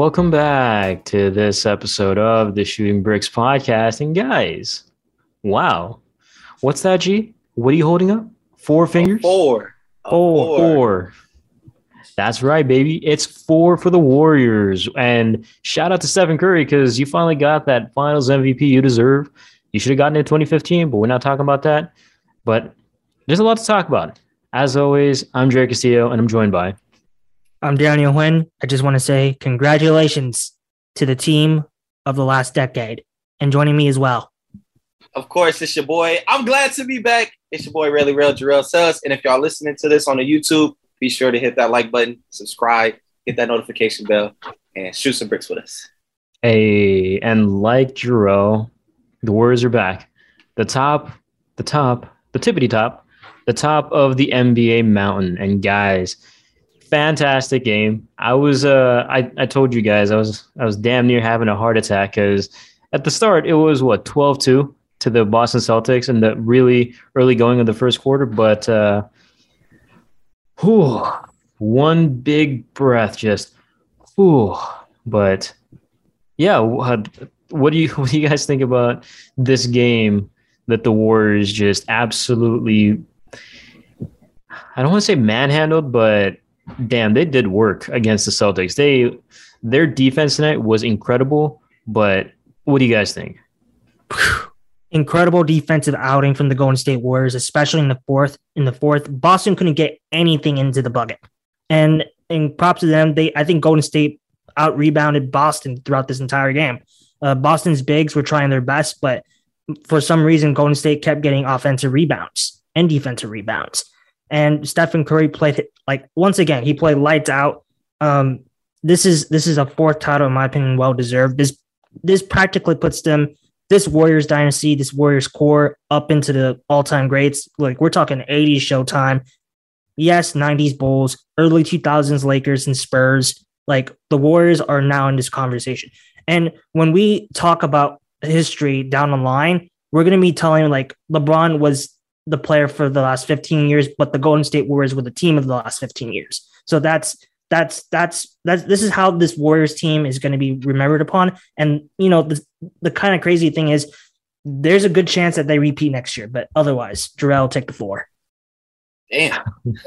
welcome back to this episode of the Shooting Bricks podcast. And guys, wow, what's that, G? What are you holding up? Four fingers? Four. A Oh, four. That's right, baby. It's four for the Warriors. And shout out to Stephen Curry because you finally got that finals MVP you deserve. You should have gotten it in 2015, but we're not talking about that. But there's a lot to talk about. As always, I'm Jarrod Castillo and I'm joined by I'm Daniel Huynh. I just want to say congratulations to the team of the last decade and joining me as well. Of course, it's your boy. I'm glad to be back. It's your boy, Really Real Gerrel Sells. And if y'all listening to this on the YouTube, be sure to hit that like button, subscribe, hit that notification bell, and shoot some bricks with us. a and like Gerrel, the Warriors are back. The top, the top, the tippity top, the top of the NBA mountain. And guys, fantastic game. I was uh I, I told you guys I was I was damn near having a heart attack because at the start it was what 12-2 to the Boston Celtics in the really early going of the first quarter, but uh whew, one big breath just whew, but yeah, what, what do you what do you guys think about this game that the Warriors just absolutely I don't want to say manhandled, but damn, they did work against the Celtics. They their defense tonight was incredible, but what do you guys think? Incredible defensive outing from the Golden State Warriors, especially in the fourth. In the fourth, Boston couldn't get anything into the bucket. And in props to them, they I think Golden State out rebounded Boston throughout this entire game. Uh, Boston's bigs were trying their best, but for some reason, Golden State kept getting offensive rebounds and defensive rebounds. And Stephen Curry played like once again, he played lights out. Um, this is this is a fourth title, in my opinion, well deserved. This this practically puts them this Warriors dynasty, this Warriors core up into the all time greats. Like we're talking 80s Showtime, yes, 90s Bulls, early 2000s Lakers and Spurs. Like the Warriors are now in this conversation. And when we talk about history down the line, we're going to be telling like LeBron was the player for the last 15 years, but the Golden State Warriors were the team of the last 15 years. So that's that's that's that's this is how this Warriors team is going to be remembered upon. And you know, the the kind of crazy thing is there's a good chance that they repeat next year, but otherwise, Gerrel take the floor. Damn.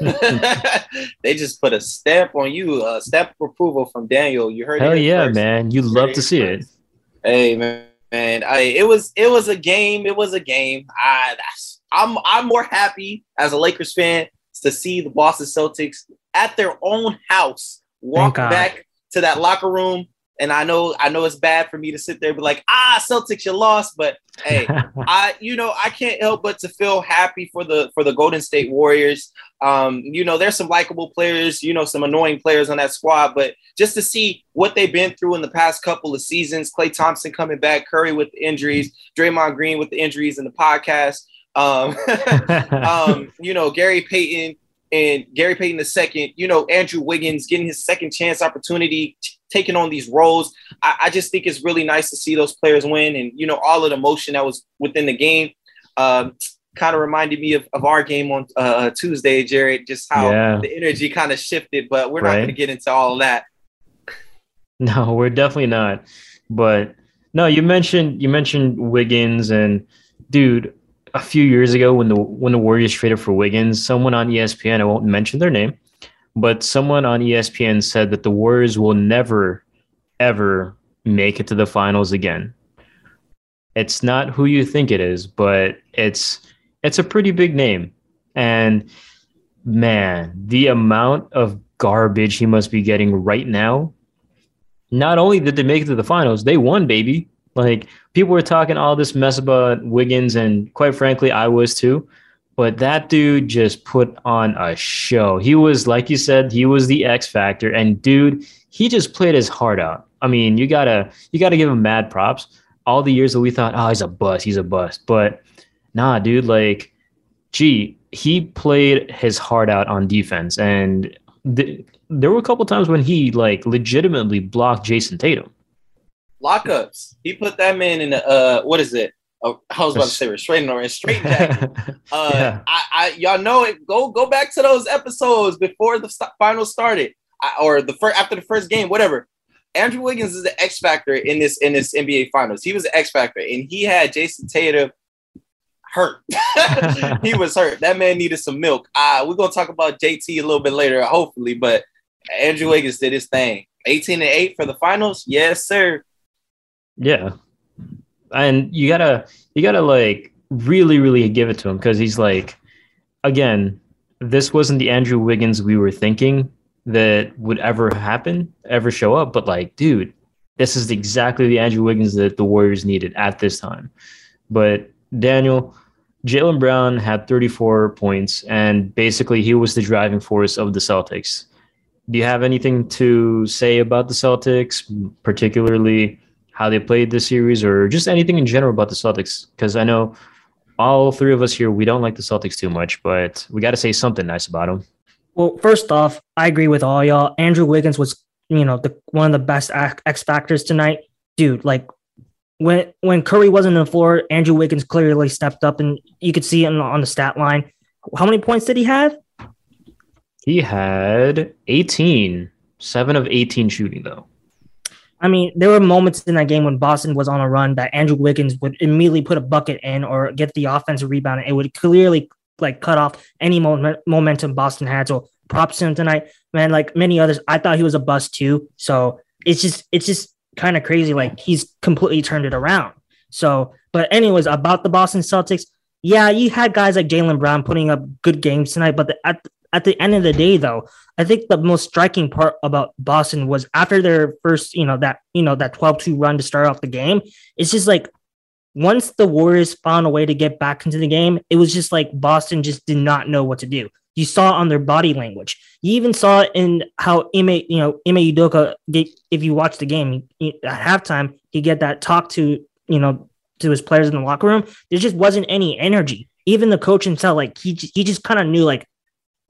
they just put a stamp on you, a stamp of approval from Daniel. You heard Hell it here yeah, first. man. You love to see it. Hey man, man. I it was it was a game. It was a game. I that's, I'm I'm more happy as a Lakers fan to see the Boston Celtics at their own house walk back to that locker room. And I know I know it's bad for me to sit there and be like, ah, Celtics, you lost. But hey, I you know I can't help but to feel happy for the for the Golden State Warriors. Um, you know, there's some likable players, you know, some annoying players on that squad, but just to see what they've been through in the past couple of seasons, Klay Thompson coming back, Curry with the injuries, Draymond Green with the injuries in the podcast. Um, um, you know, Gary Payton and Gary Payton the second, you know, Andrew Wiggins getting his second chance opportunity, t- taking on these roles. I, I just think it's really nice to see those players win and, you know, all of the emotion that was within the game. Um, kind of reminded me of, of our game on uh, Tuesday, Jarrod, just how Yeah. the energy kind of shifted, but we're not going to get into all of that. No, we're definitely not. But no, you mentioned you mentioned Wiggins and dude, a few years ago when the when the Warriors traded for Wiggins, someone on ESPN, I won't mention their name, but someone on ESPN said that the Warriors will never ever make it to the finals again. It's not who you think it is, but it's it's a pretty big name. And man, the amount of garbage he must be getting right now not only did they make it to the finals, they won, baby. Like people were talking all this mess about Wiggins, and quite frankly, I was too. But that dude just put on a show. He was, like you said, he was the X factor, and dude, he just played his heart out. I mean, you gotta you gotta give him mad props. All the years that we thought, oh, he's a bust, he's a bust, but nah, dude, like, gee, he played his heart out on defense, and th- there were a couple times when he like legitimately blocked Jayson Tatum. Lockups. He put that man in a, uh, what is it? I was about to say restraining order, straight jacket. Uh, Yeah. I, I, y'all know it. Go, go back to those episodes before the st- final started, I, or the first after the first game, whatever. Andrew Wiggins is the X factor in this in this NBA Finals. He was the X factor, and he had Jayson Tatum hurt. he was hurt. That man needed some milk. Uh, we're gonna talk about JT a little bit later, hopefully, but Andrew Wiggins did his thing. 18 and 8 for the finals. Yes, sir. Yeah. And you gotta you gotta like really, really give it to him because he's like, again, this wasn't the Andrew Wiggins we were thinking that would ever happen, ever show up. But like, dude, this is exactly the Andrew Wiggins that the Warriors needed at this time. But Daniel, Jaylen Brown had 34 points, and basically he was the driving force of the Celtics. Do you have anything to say about the Celtics, particularly how they played this series, or just anything in general about the Celtics? Because I know all three of us here, we don't like the Celtics too much, but we got to say something nice about them. Well, first off, I agree with all y'all. Andrew Wiggins was, you know, the one of the best X factors tonight, dude. Like when when Curry wasn't on the floor, Andrew Wiggins clearly stepped up, and you could see it on, on the stat line. How many points did he have? He had 18, seven of 18 shooting though. I mean, there were moments in that game when Boston was on a run that Andrew Wiggins would immediately put a bucket in or get the offensive rebound. It would clearly like cut off any moment, momentum Boston had. So props to him tonight, man. Like many others, I thought he was a bust too. So it's just it's just kind of crazy. Like he's completely turned it around. So, but anyways, about the Boston Celtics, yeah, you had guys like Jaylen Brown putting up good games tonight, but the, at at the end of the day, though, I think the most striking part about Boston was after their first, you know, that, you know, that 12 2 run to start off the game. It's just like once the Warriors found a way to get back into the game, it was just like Boston just did not know what to do. You saw on their body language. You even saw it in how Ime, you know, Ime Udoka, if you watch the game at halftime, he get that talk to, you know, to his players in the locker room. There just wasn't any energy. Even the coach himself, like he, he just kind of knew, like,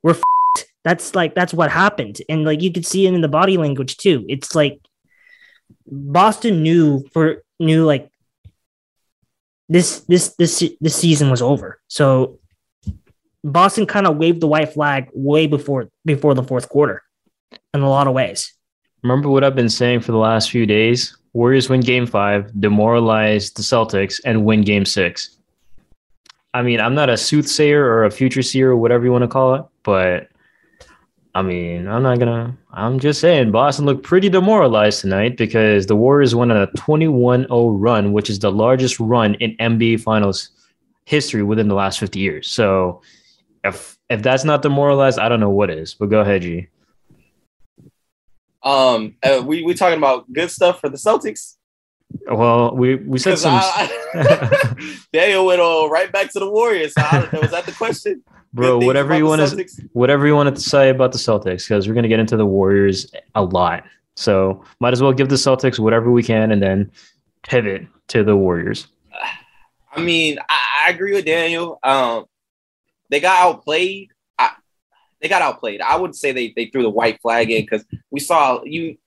we're f-ed. that's like that's what happened. And like you could see it in the body language too. It's like boston knew for knew like this this this this season was over. So boston kind of waved the white flag way before before the fourth quarter in a lot of ways. Remember what i've been saying for the last few days? Warriors win game five demoralize the celtics and win game six I mean, I'm not a soothsayer or a future seer or whatever you want to call it, but I mean, I'm not gonna. I'm just saying, Boston looked pretty demoralized tonight because the Warriors went on a 21-0 run, which is the largest run in NBA Finals history within the last 50 years. So, if if that's not demoralized, I don't know what is. But go ahead, G. Um, uh, we we talking about good stuff for the Celtics. Well, we we said some. I, Daniel went all right back to the Warriors. So was that the question? Bro, whatever you want to whatever you wanted to say about the Celtics, because we're gonna get into the Warriors a lot. So might as well give the Celtics whatever we can, and then pivot to the Warriors. I mean, I, I agree with Daniel. Um, they got outplayed. I, they got outplayed. I would say they they threw the white flag in because we saw you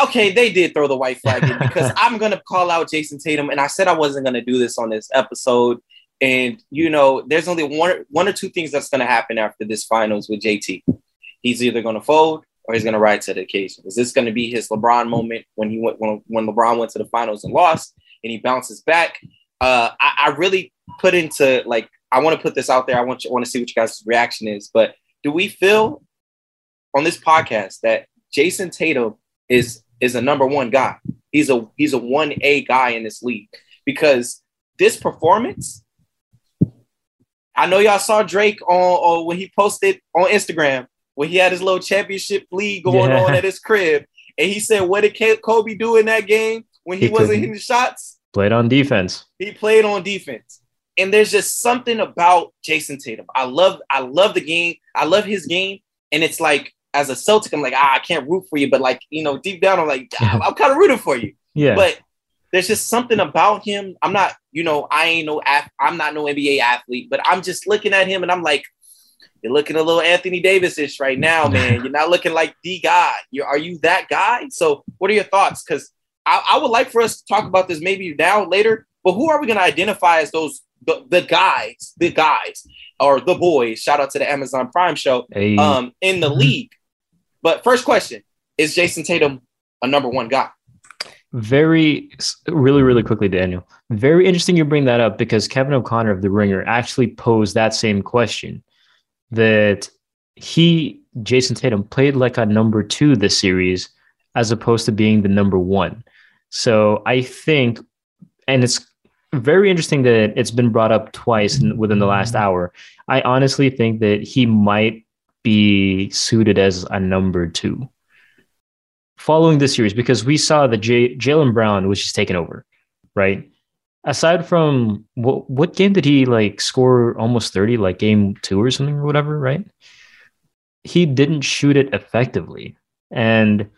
okay, they did throw the white flag in because I'm gonna call out Jayson Tatum, and I said I wasn't gonna do this on this episode. And you know, there's only one one or two things that's gonna happen after this finals with JT. He's either gonna fold or he's gonna rise to the occasion. Is this gonna be his LeBron moment when he went when, when LeBron went to the finals and lost and he bounces back? Uh, I, I really put into like I want to put this out there. I want you, want to see what you guys' reaction is. But do we feel on this podcast that Jayson Tatum is is a number one guy. He's a he's a one A guy in this league because this performance. I know y'all saw Drake on, when he posted on Instagram when he had his little championship league going yeah. on at his crib, and he said, "What did Kobe do in that game when he, he wasn't hitting shots? Played on defense. He played on defense." And there's just something about Jayson Tatum. I love I love the game. I love his game, and it's like as a Celtic, I'm like, ah, I can't root for you, but like, you know, deep down, I'm like, I'm, I'm kind of rooting for you. Yeah. But there's just something about him. I'm not, you know, I ain't no, I'm not no NBA athlete, but I'm just looking at him and I'm like, you're looking a little Anthony Davis-ish right now, man. You're not looking like the guy. You are you that guy? So, what are your thoughts? Because I, I would like for us to talk about this maybe now later. But who are we going to identify as those the, the guys, the guys, or the boys? Shout out to the Amazon Prime show. Hey. Um, in the league. But first question is Jayson Tatum a number one guy. Very, really, really quickly, Daniel. Very interesting you bring that up because Kevin O'Connor of The Ringer actually posed that same question that he, Jayson Tatum, played like a number two this series as opposed to being the number one. So I think, and it's very interesting that it's been brought up twice within the last hour. I honestly think that he might be suited as a number two following this series because we saw that J- Jaylen Brown was just taken over, right? Aside from what what game did he like score almost 30, like game two or something or whatever, right? He didn't shoot it effectively. And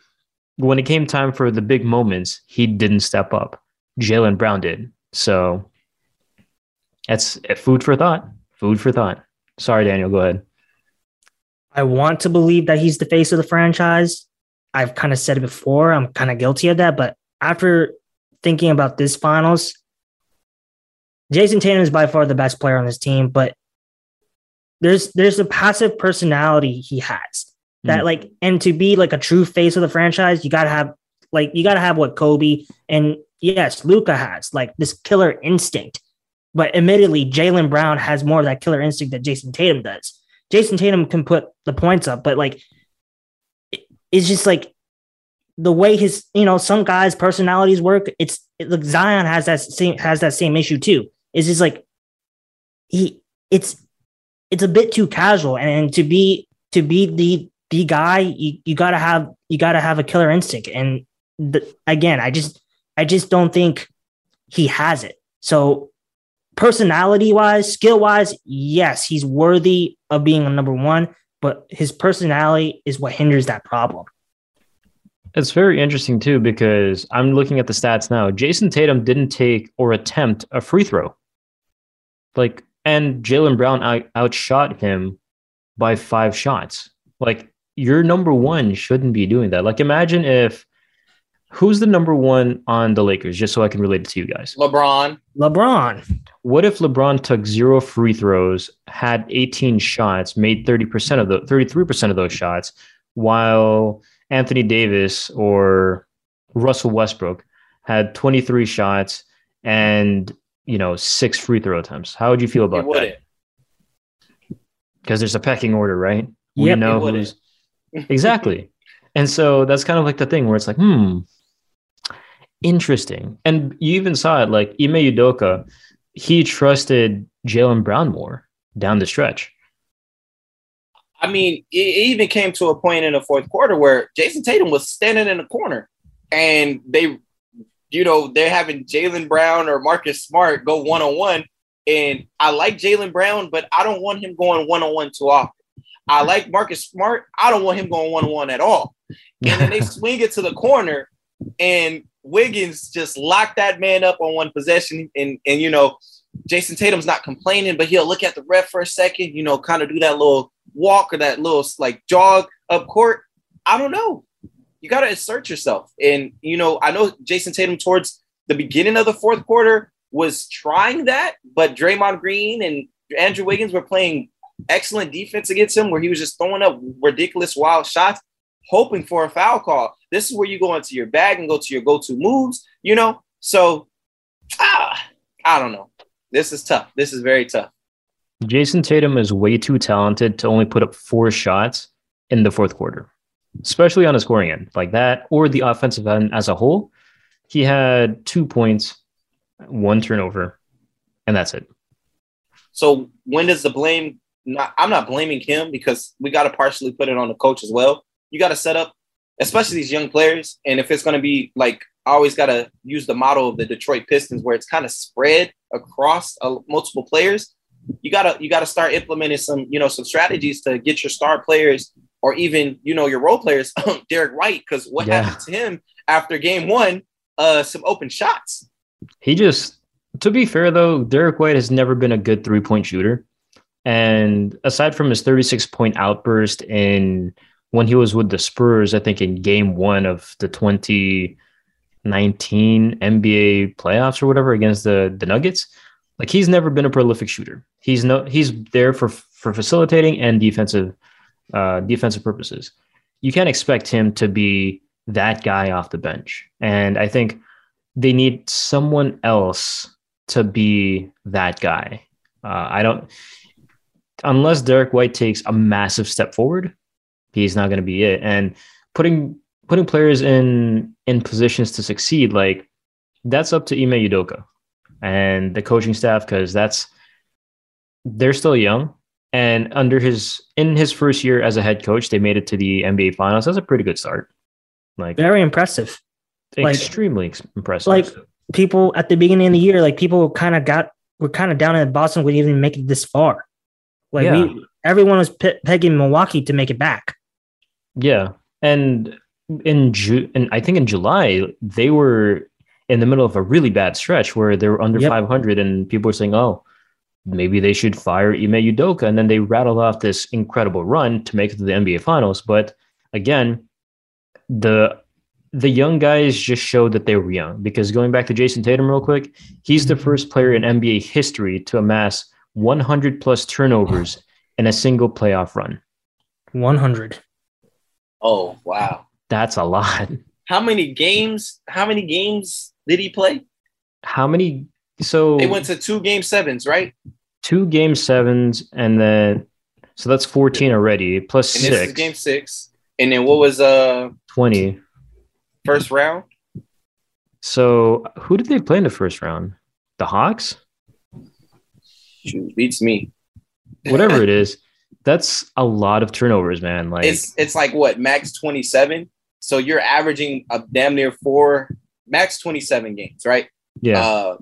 when it came time for the big moments, he didn't step up. Jaylen Brown did. So that's food for thought. Food for thought. Sorry, Daniel, go ahead. I want to believe that he's the face of the franchise. I've kind of said it before. I'm kind of guilty of that. But after thinking about this finals, Jayson Tatum is by far the best player on this team. But there's there's a passive personality he has that mm. like, and to be like a true face of the franchise, you gotta have like you gotta have what Kobe and yes, Luka has like this killer instinct. But admittedly, Jaylen Brown has more of that killer instinct that Jayson Tatum does. Jayson Tatum can put the points up, but like it's just like the way his you know some guys personalities work it's it, like zion has that same has that same issue too. It's just like he it's it's a bit too casual and, and to be to be the the guy you, you gotta have you gotta have a killer instinct and the, again i just i just don't think he has it. So personality wise skill wise yes he's worthy of being a number one but his personality is what hinders that problem. It's very interesting too because I'm looking at the stats now. Jayson Tatum didn't take or attempt a free throw. Like, and Jaylen Brown out, outshot him by five shots. Like, your number one shouldn't be doing that. Like, imagine if who's the number one on the Lakers, just so I can relate it to you guys. LeBron. LeBron. What if LeBron took zero free throws, had 18 shots, made 30% of the 33% of those shots, while Anthony Davis or Russell Westbrook had 23 shots and you know six free throw attempts? How would you feel about that? Because there's a pecking order, right? We yep, know who's exactly. And so that's kind of like the thing where it's like, hmm, interesting. And you even saw it like Ime Udoka, he trusted Jaylen Brown more down the stretch. I mean, it even came to a point in the fourth quarter where Jayson Tatum was standing in the corner and they, you know, they're having Jaylen Brown or Marcus Smart go one on one. And I like Jaylen Brown, but I don't want him going one on one too often. I like Marcus Smart. I don't want him going one on one at all. And then they swing it to the corner, and Wiggins just locked that man up on one possession, and and you know, Jayson Tatum's not complaining, but he'll look at the ref for a second, you know, kind of do that little walk or that little like jog up court. I don't know. You got to assert yourself, and you know, I know Jayson Tatum towards the beginning of the fourth quarter was trying that, but Draymond Green and Andrew Wiggins were playing excellent defense against him, where he was just throwing up ridiculous wild shots hoping for a foul call. This is where you go into your bag and go to your go-to moves, you know? So ah, I don't know. This is tough. This is very tough. Jayson Tatum is way too talented to only put up four shots in the fourth quarter, especially on a scoring end like that or the offensive end as a whole. He had two points, one turnover, and that's it. So when does the blame? Not, I'm not blaming him because we got to partially put it on the coach as well you got to set up, especially these young players. And if it's going to be like, I always got to use the model of the Detroit Pistons where it's kind of spread across uh, multiple players. You gotta you gotta start implementing some you know some strategies to get your star players or even you know your role players Derrick White because what yeah. happened to him after game one uh some open shots he just to be fair though Derrick White has never been a good three point shooter and aside from his 36 point outburst in when he was with the Spurs, I think in game one of the 2019 NBA playoffs or whatever against the, the Nuggets, like he's never been a prolific shooter. He's no he's there for for facilitating and defensive uh, defensive purposes. You can't expect him to be that guy off the bench. And I think they need someone else to be that guy. Uh, I don't, unless Derrick White takes a massive step forward, he's not going to be it. And putting putting players in in positions to succeed, like that's up to Ime Udoka and the coaching staff because that's they're still young. And under his in his first year as a head coach, they made it to the NBA Finals. That's a pretty good start. Like very impressive. Extremely like, impressive. Like people at the beginning of the year, like people kind of got were kind of down in Boston would even make it this far. Like yeah. we, everyone was pe- pegging Milwaukee to make it back. Yeah, and in June, and I think in July they were in the middle of a really bad stretch where they were under yep. 500, and people were saying, "Oh, maybe they should fire Ime Udoka," and then they rattled off this incredible run to make it to the NBA Finals. But again, the the young guys just showed that they were young because going back to Jayson Tatum real quick, he's the mm-hmm. first player in NBA history to amass 100 plus turnovers in a single playoff run. 100. Oh, wow. That's a lot. How many games? How many games did he play? How many? So they went to two game sevens, right? Two game sevens, and then so that's 14 already, plus and six. game six. And then what was uh 20? First round? So who did they play in the first round? The Hawks? Shoot, beats me. Whatever it is, that's a lot of turnovers, man. Like it's it's like what max twenty seven. So you're averaging a damn near four max twenty seven games, right? Yeah.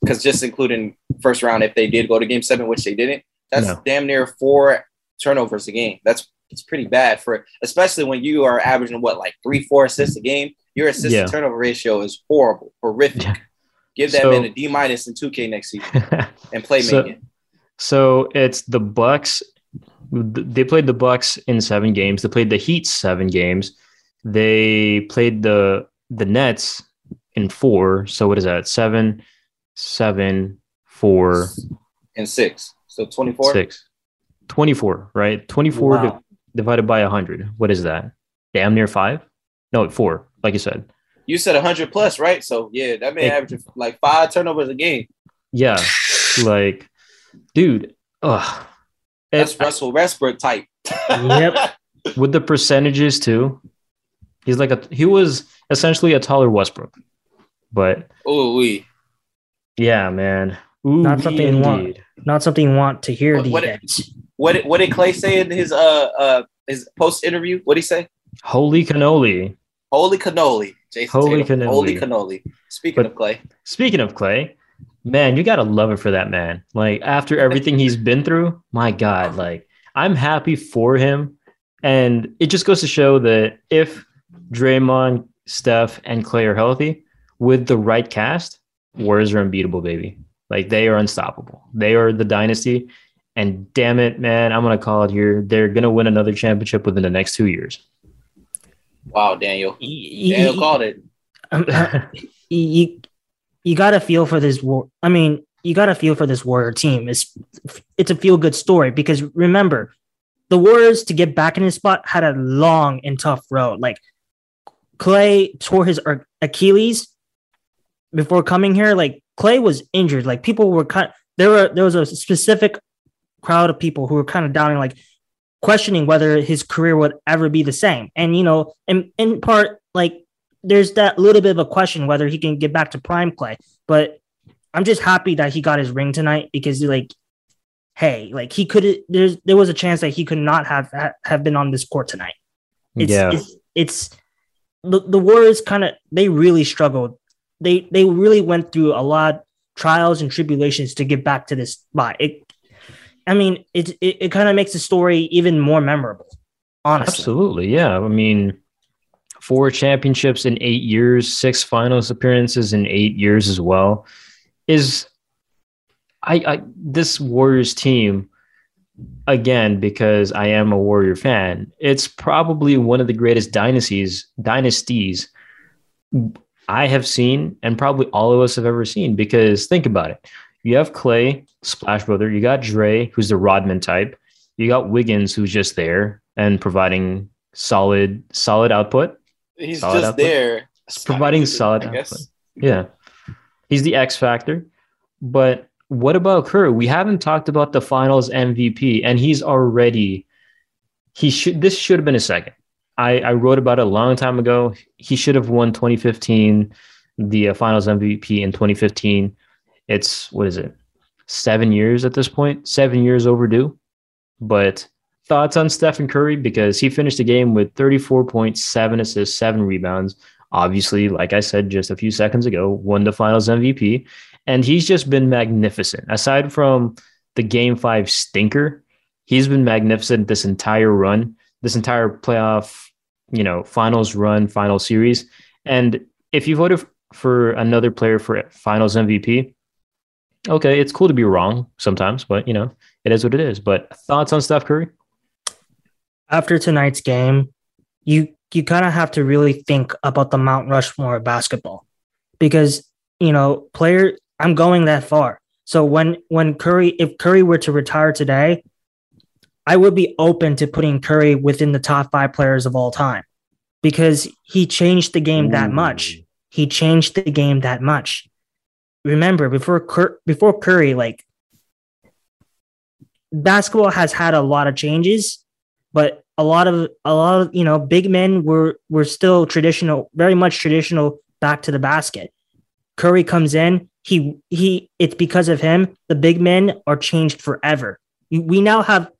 Because uh, just including first round, if they did go to game seven, which they didn't, that's no. damn near four turnovers a game. That's it's pretty bad for especially when you are averaging what like three, four assists a game. Your assist yeah. turnover ratio is horrible, horrific. Yeah. Give that so, man a D minus in 2K next season and play so, Megan. So it's the Bucks. They played the Bucks in seven games. They played the Heat seven games. They played the the Nets in four. So what is that? Seven, seven, four, and six. So 24? Six. 24, right? 24 wow. divided by 100. What is that? Damn near five? No, four, like you said. You said 100 plus, right? So, yeah, that may average like five turnovers a game. Yeah. Like, dude, ugh. That's it, Russell Westbrook type. yep. With the percentages, too. He's like a, he was essentially a taller Westbrook. But, oh, we. Yeah, man. Ooh, not something indeed. you want. Not something you want to hear what, these what days. what did, what did Klay say in his uh uh his post interview? What did he say? Holy cannoli. Holy cannoli. Jayson Holy Tatum. cannoli. Holy cannoli. Speaking but, of Klay. Speaking of Klay, man, you gotta love it for that man. Like after everything he's been through, my God, like I'm happy for him. And it just goes to show that if Draymond, Steph, and Klay are healthy with the right cast, Warriors are unbeatable, baby. Like they are unstoppable. They are the dynasty. And damn it, man, I'm gonna call it here. They're gonna win another championship within the next two years. Wow, Daniel. Daniel called it. You you got to feel for this war. I mean, you got to feel for this Warrior team. It's it's a feel good story because remember, the Warriors to get back in his spot had a long and tough road. Like Klay tore his Achilles before coming here. Like Klay was injured. Like people were kind. There were there was a specific crowd of people who were kind of doubting, like questioning whether his career would ever be the same. And you know, in in part, like there's that little bit of a question whether he can get back to prime Klay. But I'm just happy that he got his ring tonight because like, hey, like he could there's there was a chance that he could not have have been on this court tonight. It's, yeah, it's, it's the the Warriors kind of they really struggled they they really went through a lot of trials and tribulations to get back to this spot. It, I mean, it it, it kind of makes the story even more memorable. Honestly, absolutely, yeah. I mean, four championships in eight years, six finals appearances in eight years as well. Is I, I this Warriors team again because I am a Warrior fan. It's probably one of the greatest dynasties dynasties I have seen, and probably all of us have ever seen. Because think about it: you have Klay, Splash Brother, you got Dre, who's the Rodman type, you got Wiggins, who's just there and providing solid, solid output. He's Solid just output. there, providing He's- solid I guess. output. Yeah. He's the X factor. But what about Curry? We haven't talked about the finals MVP, and he's already he should this should have been a second. I, I wrote about it a long time ago. He should have won 2015, the uh, finals MVP in 2015. It's what is it? Seven years at this point, seven years overdue. But thoughts on Stephen Curry because he finished the game with 34.7 assists, seven rebounds, obviously, like I said just a few seconds ago, won the finals MVP. And he's just been magnificent. Aside from the game five stinker, he's been magnificent this entire run, this entire playoff, you know, finals run, final series. And if you voted for another player for finals MVP, okay, it's cool to be wrong sometimes, but you know, it is what it is. But thoughts on Steph Curry? After tonight's game, you you kind of have to really think about the Mount Rushmore of basketball because you know player. I'm going that far. So when when Curry, if Curry were to retire today, I would be open to putting Curry within the top five players of all time because he changed the game that much. He changed the game that much. Remember, before Cur- before Curry, like basketball has had a lot of changes, but a lot of a lot of you know big men were were still traditional, very much traditional back to the basket. Curry comes in, he he it's because of him the big men are changed forever. We now have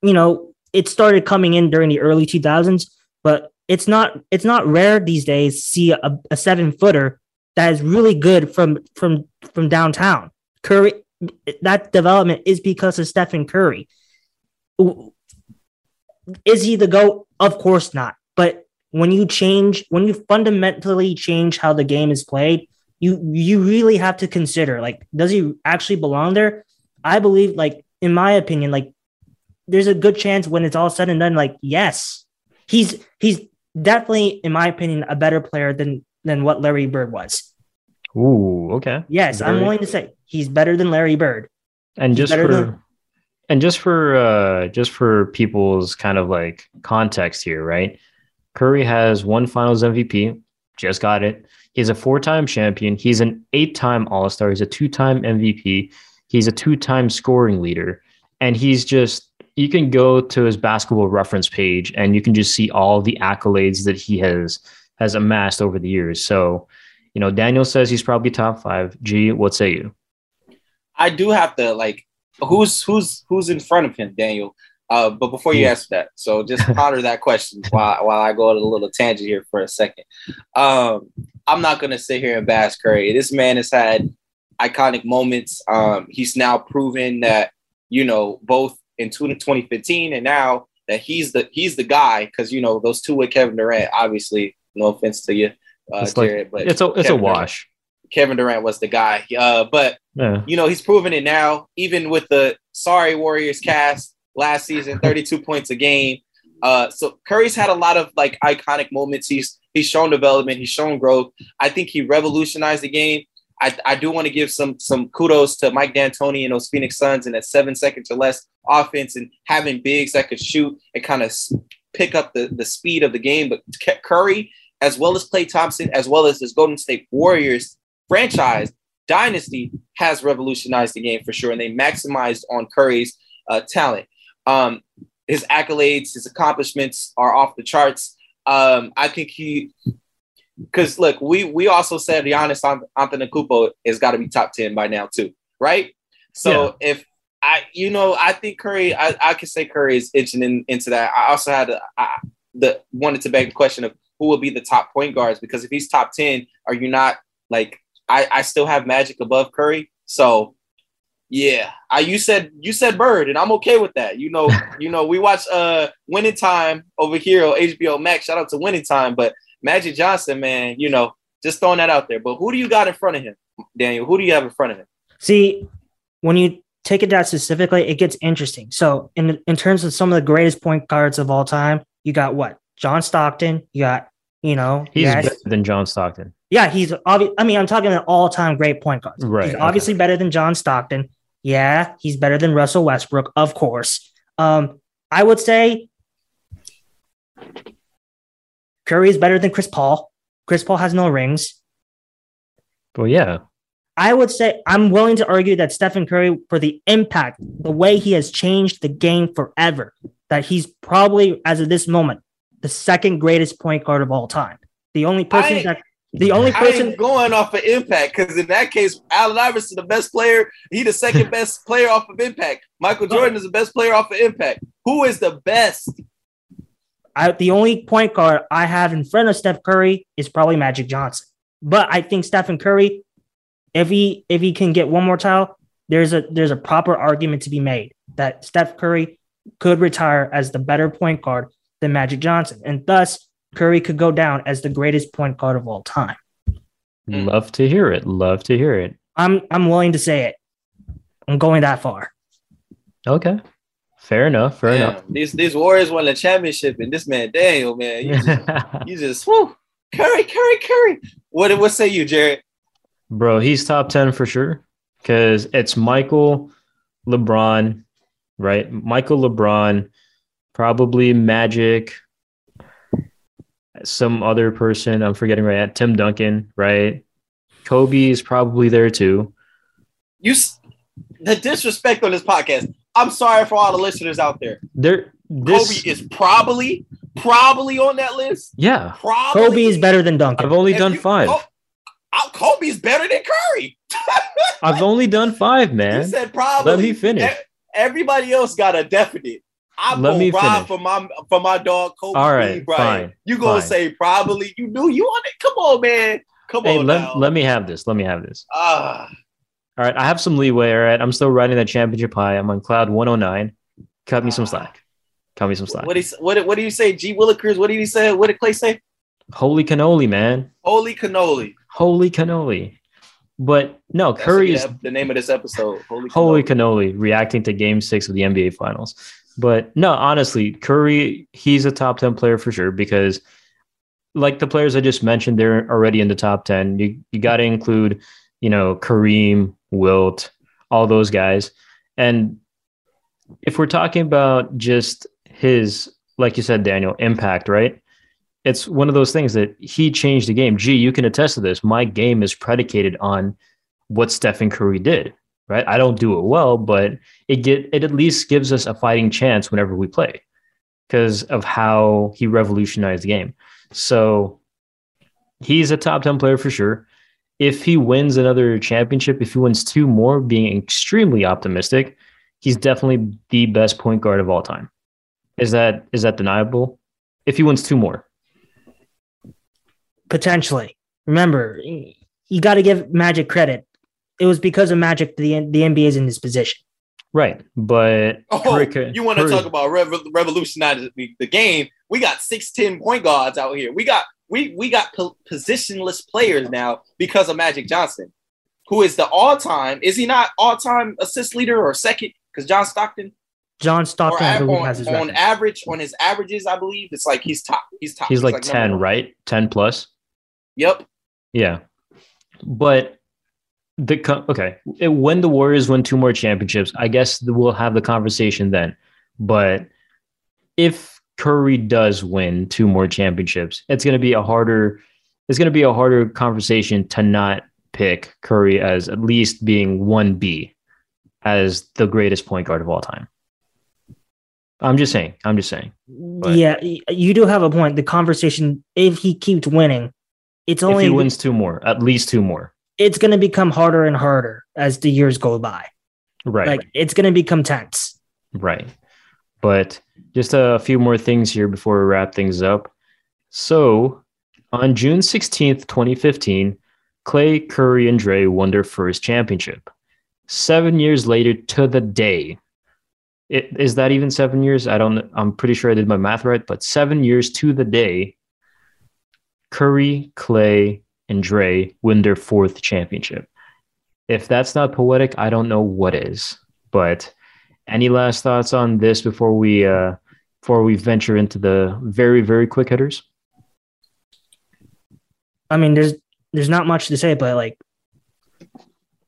you know it started coming in during the early 2000s, but it's not it's not rare these days to see a, a seven footer that is really good from from from downtown. Curry that development is because of Stephen Curry. Is he the GOAT? Of course not. But when you change, when you fundamentally change how the game is played, you you really have to consider like, does he actually belong there? I believe, like, in my opinion, like there's a good chance when it's all said and done, like, yes, he's he's definitely, in my opinion, a better player than than what Larry Bird was. Ooh, okay. Yes, I'm willing to say he's better than Larry Bird. and He's just for than- and just for uh just for people's kind of like context here right? Curry has one finals mvp just got it. He's a four-time champion. He's an eight-time all-star. He's a two-time mvp he's a two-time scoring leader. And he's just you can go to his basketball reference page and you can just see all the accolades that he has has amassed over the years. So you know daniel says he's probably top five. G what say you? I do have to like who's who's who's in front of him, Daniel. Uh, but before you answer that, so just ponder that question while while I go on a little tangent here for a second. Um, I'm not gonna sit here and bash Curry. This man has had iconic moments. Um, he's now proven that you know both in 20- 2015 and now that he's the he's the guy because you know those two with Kevin Durant. Obviously, no offense to you, uh, it's like Jarrod, but it's a it's a Kevin Durant- wash Kevin Durant was the guy. Uh, but yeah you know, he's proven it now, even with the sorry Warriors cast last season, 32 points a game. Uh, so Curry's had a lot of like iconic moments. He's he's shown development, he's shown growth. I think he revolutionized the game. I, I do want to give some some kudos to Mike D'Antoni and those Phoenix Suns and that seven seconds or less offense and having bigs that could shoot and kind of pick up the, the speed of the game. But Curry, as well as Klay Thompson, as well as his Golden State Warriors franchise dynasty, has revolutionized the game for sure, and they maximized on Curry's uh, talent. Um, his accolades, his accomplishments are off the charts. Um, I think he, because look, we we also said Giannis Antetokounmpo has got to be top ten by now too, right? So if I, you know, I think Curry, I, I could say Curry is itching in, into that. I also had a, I, the wanted to beg the question of who will be the top point guards because if he's top ten, are you not like I, I still have Magic above Curry, so yeah. I you said you said Bird, and I'm okay with that. You know, you know, we watch uh Winning Time over here on HBO Max. Shout out to Winning Time, but Magic Johnson, man, you know, just throwing that out there. But who do you got in front of him, Daniel? Who do you have in front of him? See, when you take it down specifically, it gets interesting. So, in in terms of some of the greatest point guards of all time, you got what? John Stockton. You got, you know, He's yes. better than John Stockton. Yeah, he's obvious. I mean, I'm talking an all time great point guard. Right, He's okay. obviously better than John Stockton. Yeah, he's better than Russell Westbrook, of course. Um, I would say Curry is better than Chris Paul. Chris Paul has no rings. Well, yeah. I would say I'm willing to argue that Stephen Curry, for the impact, the way he has changed the game forever, that he's probably, as of this moment, the second greatest point guard of all time. The only person I- that the only I person ain't going off of impact because in that case, Allen Iverson the best player. He the second best player off of impact. Michael Jordan is the best player off of impact. Who is the best? I, the only point guard I have in front of Steph Curry is probably Magic Johnson. But I think Stephen Curry, if he if he can get one more title, there's a there's a proper argument to be made that Steph Curry could retire as the better point guard than Magic Johnson, and thus Curry could go down as the greatest point guard of all time. Mm. Love to hear it. Love to hear it. I'm I'm willing to say it. I'm going that far. Okay. Fair enough. Fair Damn, these these Warriors won the championship, and this man Daniel, man, you just, you just whoo, Curry, Curry, Curry. What what say you, Jarrod? Bro, he's top 10 for sure. Because it's Michael, LeBron, right? Michael LeBron, probably Magic, some other person. I'm forgetting right at Tim Duncan, right? Kobe is probably there too. You the disrespect on this podcast. I'm sorry for all the listeners out there. There, this, Kobe is probably probably on that list. yeah. Probably Kobe is better than Duncan. I've only If done you- five. Ko- uh, Kobe's better than Curry. I've only done five, man. You man. said probably. Let me finish. Everybody else got a definite. I'm Let gonna ride finish. for my for my dog Kobe All right, Bryant. fine, You gonna fine. say probably? You knew you on it. Come on, man. Come Hey, on let, now. let me have this. Let me have this. Ah, All right, I have some leeway. All right, I'm still riding that championship high. I'm on cloud 109. Cut me some slack. Cut me some slack. what he what what do you say? G Willikers. What did he say? What did Klay say? Holy cannoli, man. Holy cannoli. Holy cannoli. But no, Curry is the, the name of this episode. Holy, holy cannoli. cannoli reacting to game six of the NBA finals. But no, honestly, Curry, he's a top 10 player for sure because, like the players I just mentioned, they're already in the top 10. You, you got to include, you know, Kareem, Wilt, all those guys. And if we're talking about just his, like you said, Daniel, impact, right? It's one of those things that he changed the game. Gee, you can attest to this. My game is predicated on what Stephen Curry did, right? I don't do it well, but it get it at least gives us a fighting chance whenever we play because of how he revolutionized the game. So he's a top 10 player for sure. If he wins another championship, if he wins two more, being extremely optimistic, he's definitely the best point guard of all time. Is that is that deniable? If he wins two more. potentially. Remember, you got to give Magic credit. It was because of Magic the the NBA is in this position. Right. But Oh, Curry you want to talk about rev- revolutionizing the, the game? We got six ten point guards out here. We got we we got po- positionless players now because of Magic Johnson, who is the all time. Is he not all time assist leader or second? Because John Stockton John Stockton, I a- on, has his on average on his averages, I believe it's like he's top. He's top. he's like number 10, right? 10 plus. Yep. Yeah. But the okay, when the Warriors win two more championships, I guess we'll have the conversation then. But if Curry does win two more championships, it's going to be a harder it's going to be a harder conversation to not pick Curry as at least being 1B as the greatest point guard of all time. I'm just saying. I'm just saying. but- yeah, you do have a point. The conversation, if he keeps winning, it's only. if he wins two more, at least two more. It's going to become harder and harder as the years go by. Right. Like it's going to become tense. Right. But just a few more things here before we wrap things up. So, on June 16th, 2015, Klay, Curry, and Dre won their first championship. Seven years later to the day. It, is that even seven years? I don't I'm pretty sure I did my math right, but seven years to the day, Curry, Klay, and Dre win their fourth championship. If that's not poetic, I don't know what is. But any last thoughts on this before we uh before we venture into the very very quick hitters? I mean, there's there's not much to say, but like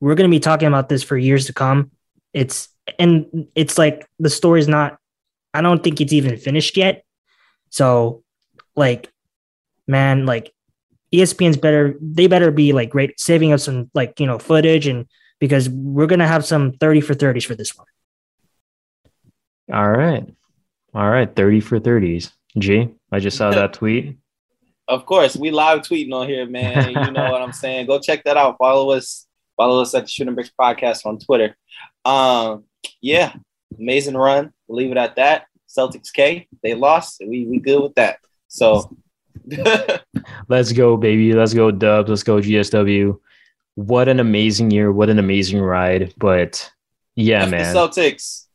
we're going to be talking about this for years to come. It's and it's like the story's not. I don't think it's even finished yet. So, like, man, like ESPN's better. They better be like great, saving us some like you know footage and because we're gonna have some thirty for thirties for this one. All right, all right, thirty for thirties. G, I just saw that tweet. Of course, we live tweeting on here, man. You know what I'm saying. Go check that out. Follow us. Follow us at the Shooting Bricks Podcast on Twitter. Um, yeah, amazing run. We'll leave it at that. Celtics K, they lost. We we good with that. So let's go, baby. Let's go, Dubs. Let's go, GSW. What an amazing year. What an amazing ride. But yeah, man. Celtics.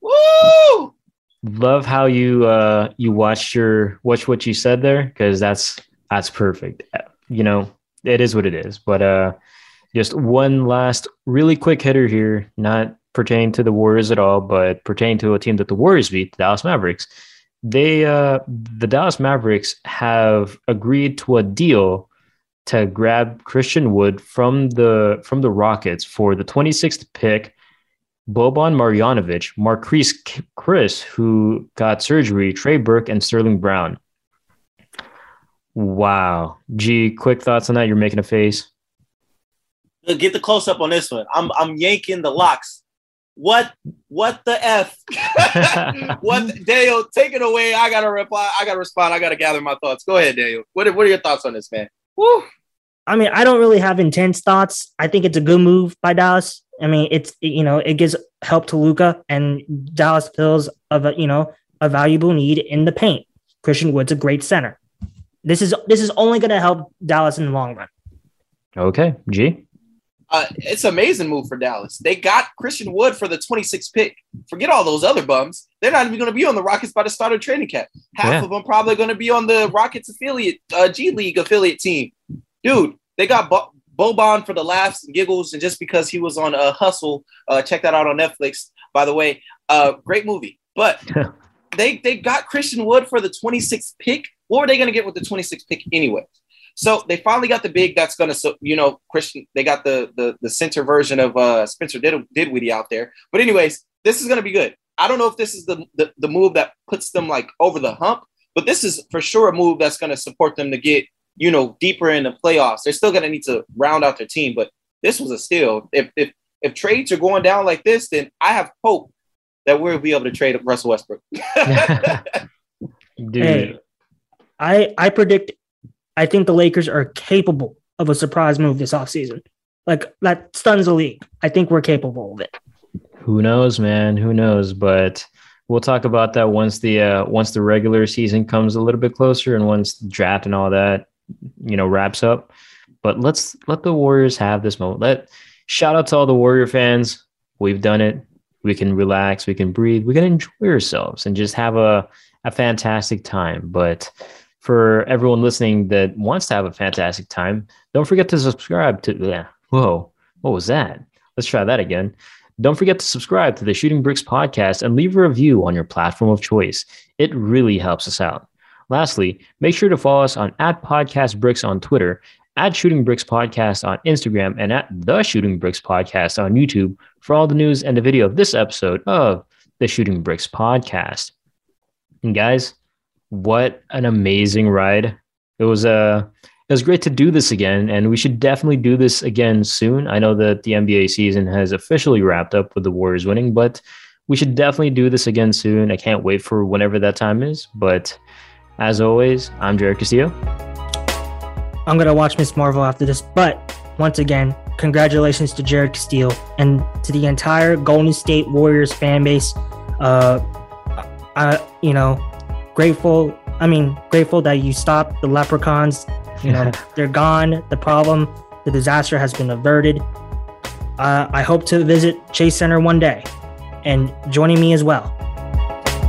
Woo! Love how you uh you watched your watch what you said there because that's that's perfect. You know, it is what it is. But uh just one last really quick hitter here, not pertaining to the Warriors at all, but pertaining to a team that the Warriors beat, the Dallas Mavericks they uh the Dallas Mavericks have agreed to a deal to grab Christian Wood from the from the Rockets for the 26th pick, Boban Marjanovic, Marquese Chriss, who got surgery, Trey Burke, and Sterling Brown. Wow. G, quick thoughts on that. You're making a face. Get the close up on this one. I'm I'm yanking the locks what what the f? what Daniel? Take it away. I gotta reply. I gotta respond. I gotta gather my thoughts. Go ahead, Daniel. What what are your thoughts on this, man? Woo. I mean, I don't really have intense thoughts. I think it's a good move by Dallas. I mean, it's you know, it gives help to Luka and Dallas fills of a you know a valuable need in the paint. Christian Wood's a great center. This is this is only going to help Dallas in the long run. Okay, G uh, it's an amazing move for Dallas. They got Christian Wood for the 26th pick. Forget all those other bums. They're not even going to be on the Rockets by the start of training camp. Half yeah. of them probably going to be on the Rockets affiliate, uh, G League affiliate team. Dude, they got Bo- Boban for the laughs and giggles, and just because he was on a uh, Hustle, uh, check that out on Netflix. By the way, uh, great movie. But they they got Christian Wood for the 26th pick. What were they going to get with the 26th pick anyway? So they finally got the big that's going to, you know, Christian. They got the the the center version of uh, Spencer Did- Dinwiddie out there. But anyways, this is going to be good. I don't know if this is the, the the move that puts them like over the hump, but this is for sure a move that's going to support them to get you know deeper in the playoffs. They're still going to need to round out their team, but this was a steal. If if if trades are going down like this, then I have hope that we'll be able to trade Russell Westbrook. Dude. Hey, I I predict I think the Lakers are capable of a surprise move this offseason. Like that stuns the league. I think we're capable of it. Who knows, man? Who knows? But we'll talk about that once the uh, once the regular season comes a little bit closer and once draft and all that, you know, wraps up. But let's let the Warriors have this moment. Let shout out to all the Warrior fans. We've done it. We can relax. We can breathe. We can enjoy ourselves and just have a a fantastic time. But for everyone listening that wants to have a fantastic time, don't forget to subscribe to. Yeah, whoa, what was that? Let's try that again. Don't forget to subscribe to the Shooting Bricks podcast and leave a review on your platform of choice. It really helps us out. Lastly, make sure to follow us on at Podcast Bricks on Twitter, at Shooting Bricks Podcast on Instagram, and at The Shooting Bricks Podcast on YouTube for all the news and the video of this episode of the Shooting Bricks Podcast. And guys, what an amazing ride. It was a uh, it was great to do this again, and we should definitely do this again soon. I know that the NBA season has officially wrapped up with the Warriors winning, but we should definitely do this again soon. I can't wait for whenever that time is. But as always, I'm Jarrod Castillo. I'm gonna watch Miss Marvel after this, but once again, congratulations to Jarrod Castillo and to the entire Golden State Warriors fan base. Uh, I, you know, grateful. I mean, grateful that you stopped the leprechauns. You know, they're gone. The problem, the disaster has been averted. Uh, I hope to visit Chase Center one day, and joining me as well.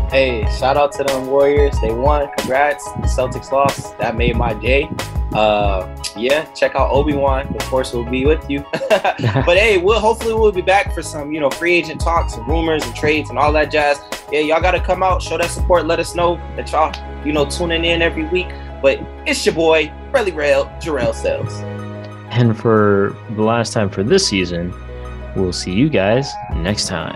Hey, shout out to them Warriors. They won. Congrats. The Celtics lost. That made my day. Uh, yeah, check out Obi Wan. Of course, we'll be with you. but hey, we'll hopefully we'll be back for some you know free agent talks and rumors and trades and all that jazz. Yeah, y'all got to come out, show that support, let us know that y'all you know tuning in every week. But it's your boy, Relly Rail, Gerrel Sales. And for the last time for this season, we'll see you guys next time.